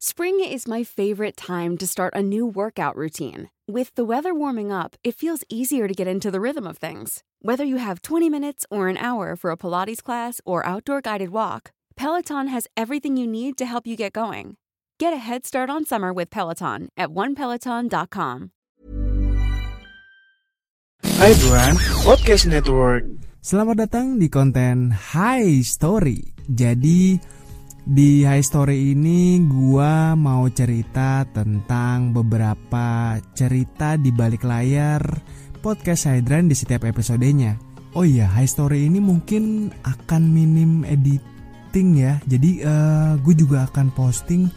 Spring is my favorite time to start a new workout routine. With the weather warming up, it feels easier to get into the rhythm of things. Whether you have 20 minutes or an hour for a Pilates class or outdoor guided walk, Peloton has everything you need to help you get going. Get a head start on summer with Peloton at onepeloton.com. Hai everyone, Podcast Network. Selamat datang di konten High Story. Jadi di High Story ini gua mau cerita tentang beberapa cerita di balik layar podcast Hydran di setiap episodenya. Oh iya, High Story ini mungkin akan minim editing ya. Jadi uh, gue juga akan posting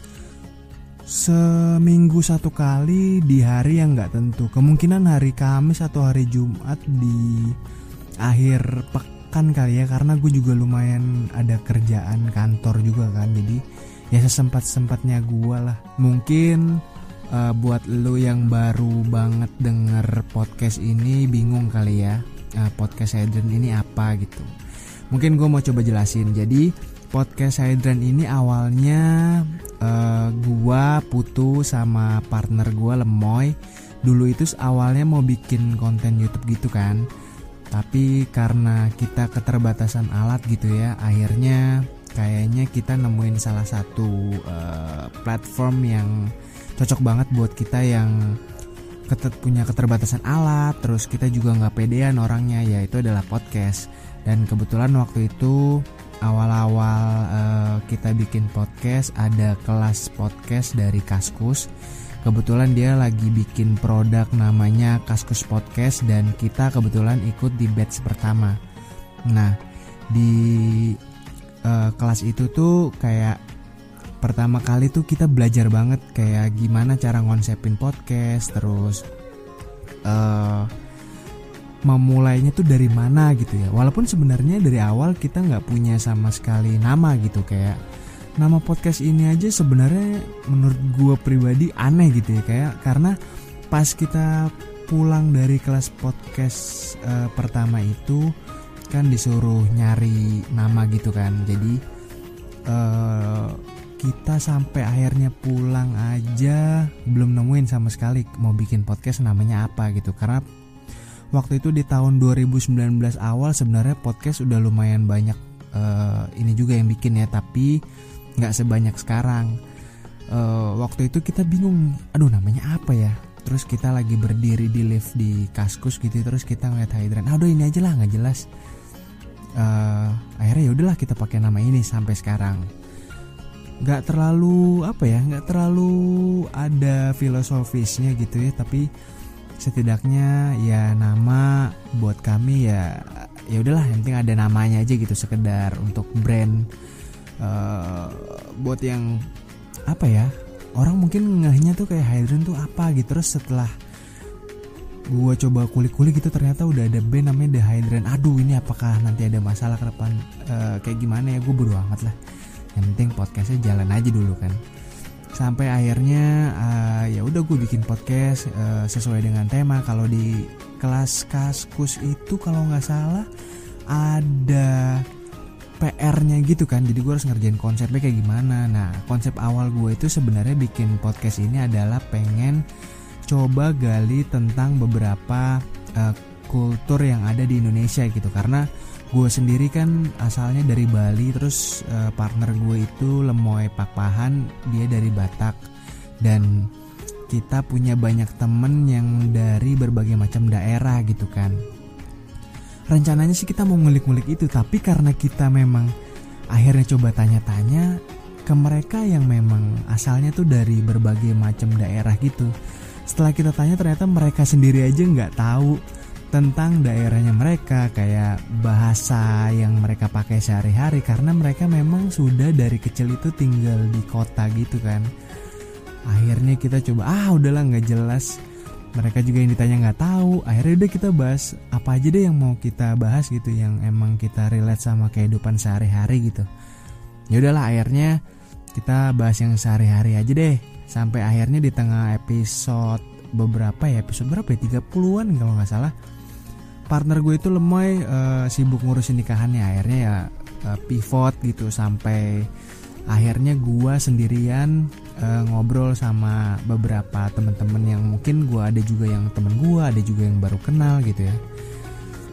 seminggu satu kali di hari yang nggak tentu kemungkinan hari Kamis atau hari Jumat di akhir pekan kali ya karena gue juga lumayan ada kerjaan kantor juga kan. Jadi ya sesempat sempatnya gue lah. Mungkin uh, buat lo yang baru banget denger podcast ini bingung kali ya uh, podcast Hydran ini apa gitu. Mungkin gue mau coba jelasin. Jadi podcast Hydran ini awalnya uh, gua Putu sama partner gua Lemoy dulu itu awalnya mau bikin konten YouTube gitu kan tapi karena kita keterbatasan alat gitu ya akhirnya kayaknya kita nemuin salah satu uh, platform yang cocok banget buat kita yang ketet punya keterbatasan alat terus kita juga nggak pedean orangnya yaitu adalah podcast dan kebetulan waktu itu awal-awal uh, kita bikin podcast ada kelas podcast dari Kaskus. Kebetulan dia lagi bikin produk namanya Kaskus Podcast dan kita kebetulan ikut di batch pertama. Nah, di uh, kelas itu tuh kayak pertama kali tuh kita belajar banget kayak gimana cara ngonsepin podcast terus uh, memulainya tuh dari mana gitu ya walaupun sebenarnya dari awal kita nggak punya sama sekali nama gitu kayak nama podcast ini aja sebenarnya menurut gue pribadi aneh gitu ya kayak karena pas kita pulang dari kelas podcast uh, pertama itu kan disuruh nyari nama gitu kan. Jadi uh, kita sampai akhirnya pulang aja belum nemuin sama sekali mau bikin podcast namanya apa gitu. Karena waktu itu di tahun 2019 awal sebenarnya podcast udah lumayan banyak uh, ini juga yang bikin ya. Tapi nggak sebanyak sekarang. Uh, waktu itu kita bingung aduh namanya apa ya? Terus kita lagi berdiri di lift di kaskus gitu terus kita ngeliat hydran. Aduh ini aja lah nggak jelas. Uh, akhirnya ya udahlah kita pakai nama ini sampai sekarang. Nggak terlalu apa ya nggak terlalu ada filosofisnya gitu ya tapi setidaknya ya nama buat kami ya ya udahlah yang penting ada namanya aja gitu sekedar untuk brand uh, buat yang apa ya orang mungkin ngehnya tuh kayak Hydran tuh apa gitu. Terus setelah gue coba kulik-kulik gitu ternyata udah ada band namanya The Hydran aduh ini apakah nanti ada masalah ke depan uh, kayak gimana ya? Gue bodo amat lah. Yang penting podcastnya jalan aja dulu kan. Sampai akhirnya uh, ya udah gue bikin podcast uh, sesuai dengan tema. Kalau di kelas kaskus itu kalau nggak salah ada PR-nya gitu kan. Jadi gue harus ngerjain konsepnya kayak gimana. Nah konsep awal gue itu sebenarnya bikin podcast ini adalah pengen coba gali tentang beberapa uh, kultur yang ada di Indonesia gitu. Karena gue sendiri kan asalnya dari Bali terus uh, partner gue itu Lemoy Pakpahan dia dari Batak. Dan kita punya banyak temen yang dari berbagai macam daerah gitu kan rencananya sih kita mau ngulik-ngulik itu tapi karena kita memang akhirnya coba tanya-tanya ke mereka yang memang asalnya tuh dari berbagai macam daerah gitu. Setelah kita tanya ternyata mereka sendiri aja nggak tahu tentang daerahnya mereka kayak bahasa yang mereka pakai sehari-hari karena mereka memang sudah dari kecil itu tinggal di kota gitu kan. Akhirnya kita coba ah udahlah nggak jelas mereka juga yang ditanya nggak tahu. Akhirnya udah kita bahas apa aja deh yang mau kita bahas gitu yang emang kita relate sama kehidupan sehari-hari gitu. Ya udahlah akhirnya kita bahas yang sehari-hari aja deh. Sampai akhirnya di tengah episode beberapa ya episode berapa ya? 30-an kalau nggak salah. Partner gue itu lemoy uh, sibuk ngurusin nikahannya. Akhirnya ya uh, pivot gitu sampai akhirnya gue sendirian uh, ngobrol sama beberapa teman-teman yang mungkin gue ada juga yang temen gue ada juga yang baru kenal gitu ya.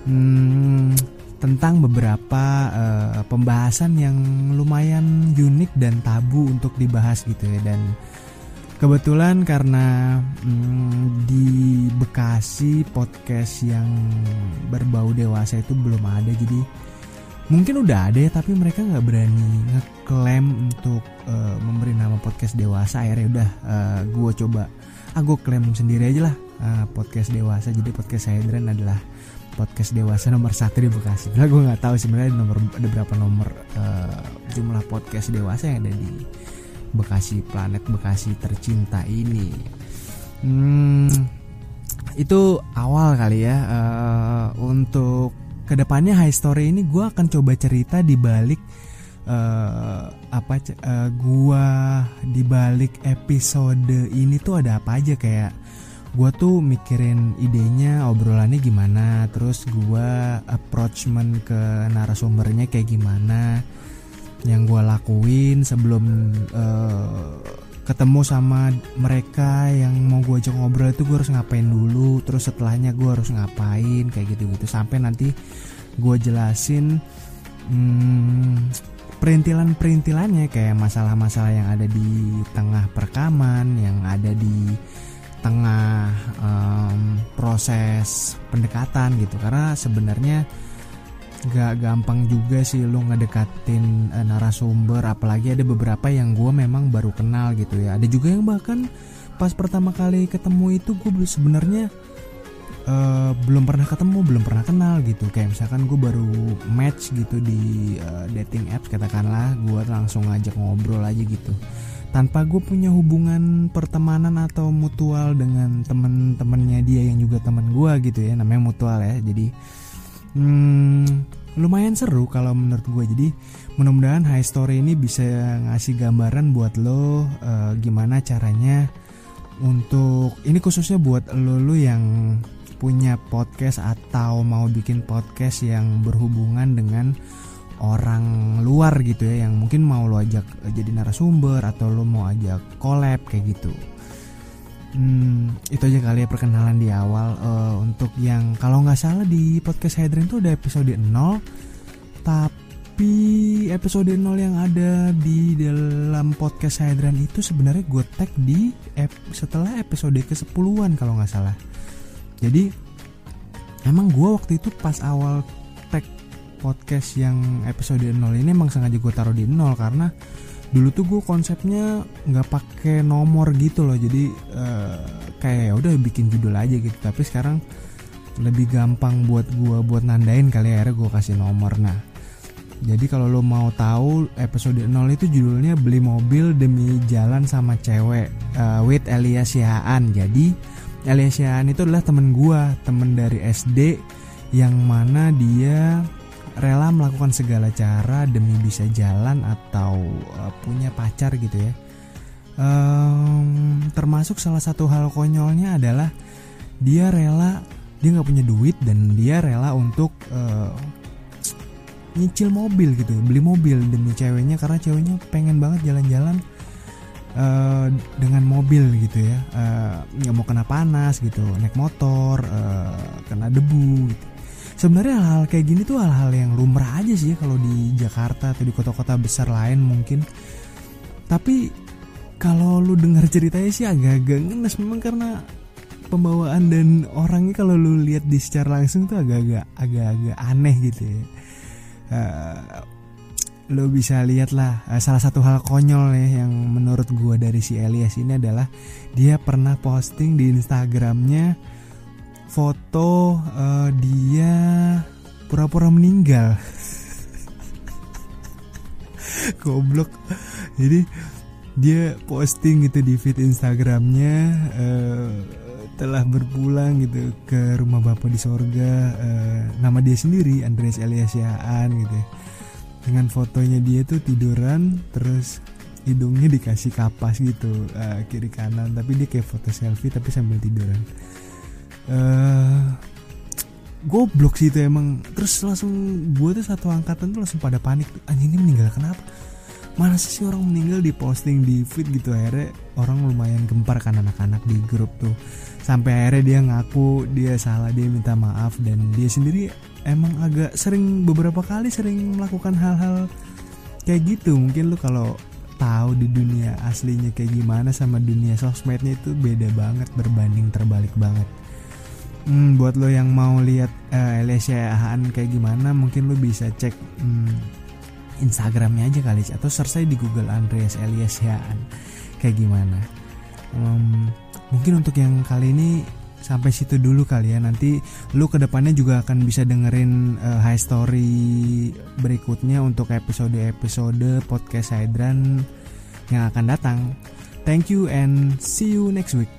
Hmm, tentang beberapa uh, pembahasan yang lumayan unik dan tabu untuk dibahas gitu ya. Dan kebetulan karena hmm, di Bekasi podcast yang berbau dewasa itu belum ada jadi mungkin udah ada ya tapi mereka nggak berani ngeklaim untuk uh, memberi nama podcast dewasa akhirnya udah uh, eh, gue coba ah klaim sendiri aja lah uh, podcast dewasa jadi podcast saya adalah podcast dewasa nomor satu di Bekasi. Nah, gue nggak tahu sebenarnya nomor ada berapa nomor uh, jumlah podcast dewasa yang ada di Bekasi planet Bekasi tercinta ini. Hmm, itu awal kali ya uh, untuk ke depannya High Story ini gue akan coba cerita di balik uh, apa uh, gua di balik episode ini tuh ada apa aja. Kayak gue tuh mikirin idenya obrolannya gimana terus gue approachment ke narasumbernya kayak gimana yang gue lakuin sebelum uh, ketemu sama mereka yang mau gue ajak ngobrol itu gue harus ngapain dulu terus setelahnya gue harus ngapain kayak gitu gitu sampai nanti gue jelasin hmm, perintilan-perintilannya kayak masalah-masalah yang ada di tengah perekaman yang ada di tengah um, proses pendekatan gitu. Karena sebenarnya gak gampang juga sih lu ngedekatin uh, narasumber. Apalagi ada beberapa yang gue memang baru kenal gitu ya. Ada juga yang bahkan pas pertama kali ketemu itu gue sebenarnya uh, belum pernah ketemu belum pernah kenal gitu. Kayak misalkan gue baru match gitu di uh, dating apps katakanlah gue langsung ngajak ngobrol aja gitu. Tanpa gue punya hubungan pertemanan atau mutual dengan temen-temennya dia yang juga temen gue gitu ya namanya mutual ya. Jadi hmm, lumayan seru kalau menurut gue jadi mudah-mudahan High Story ini bisa ngasih gambaran buat lo uh, gimana caranya untuk ini khususnya buat lo lo yang punya podcast atau mau bikin podcast yang berhubungan dengan orang luar gitu ya yang mungkin mau lo ajak jadi narasumber atau lo mau ajak collab kayak gitu Hmm, itu aja kali ya perkenalan di awal. Uh, untuk yang kalau nggak salah di podcast Hydrin tuh ada episode 0 tapi episode 0 yang ada di dalam podcast Hydran itu sebenarnya gue tag di ep, setelah episode ke 10-an kalau nggak salah. Jadi emang gue waktu itu pas awal tag podcast yang episode 0 ini emang sengaja gue taruh di 0 karena dulu tuh gue konsepnya nggak pakai nomor gitu loh jadi uh, kayak ya udah bikin judul aja gitu. Tapi sekarang lebih gampang buat gue buat nandain kali ya, akhirnya gue kasih nomor. Nah jadi kalau lo mau tahu episode 0 itu judulnya beli mobil demi jalan sama cewek uh, with Elias Yahan. Jadi Elias Yahan itu adalah temen gue temen dari SD yang mana dia rela melakukan segala cara demi bisa jalan atau uh, punya pacar gitu ya. Um, termasuk salah satu hal konyolnya adalah dia rela dia nggak punya duit dan dia rela untuk uh, nyicil mobil gitu, beli mobil demi ceweknya karena ceweknya pengen banget jalan-jalan uh, dengan mobil gitu ya, nggak uh, mau kena panas gitu, naik motor, uh, kena debu gitu sebenarnya hal-hal kayak gini tuh hal-hal yang lumrah aja sih kalau di Jakarta atau di kota-kota besar lain mungkin. Tapi kalau lu dengar ceritanya sih agak-agak ngenes memang karena pembawaan dan orangnya kalau lu lihat di secara langsung tuh agak-agak agak-agak aneh gitu ya. Uh, lo bisa lihat lah uh, salah satu hal konyol ya yang menurut gua dari si Elias ini adalah dia pernah posting di Instagramnya foto uh, dia pura-pura meninggal. Goblok. Jadi dia posting gitu di feed Instagramnya uh, telah berpulang gitu ke rumah bapak di sorga uh, nama dia sendiri Andreas Elias Yaan gitu ya. dengan fotonya dia tuh tiduran terus hidungnya dikasih kapas gitu uh, kiri kanan. Tapi dia kayak foto selfie tapi sambil tiduran uh, goblok sih itu emang. Terus langsung gue tuh satu angkatan tuh langsung pada panik. Anjing ini meninggal kenapa? Mana sih orang meninggal di posting di feed gitu? Akhirnya orang lumayan gempar kan anak-anak di grup tuh. Sampai akhirnya dia ngaku dia salah dia minta maaf dan dia sendiri emang agak sering beberapa kali sering melakukan hal-hal kayak gitu. Mungkin lu kalau tahu di dunia aslinya kayak gimana sama dunia sosmednya itu beda banget berbanding terbalik banget hmm, buat lo yang mau lihat uh, Eliesia Ahan kayak gimana mungkin lo bisa cek hmm, Instagramnya aja kali atau search di Google Andreas Elias Yaan kayak gimana? Um, mungkin untuk yang kali ini sampai situ dulu kali ya. Nanti lu ke depannya juga akan bisa dengerin uh, high story berikutnya untuk episode-episode podcast Hydran yang akan datang. Thank you and see you next week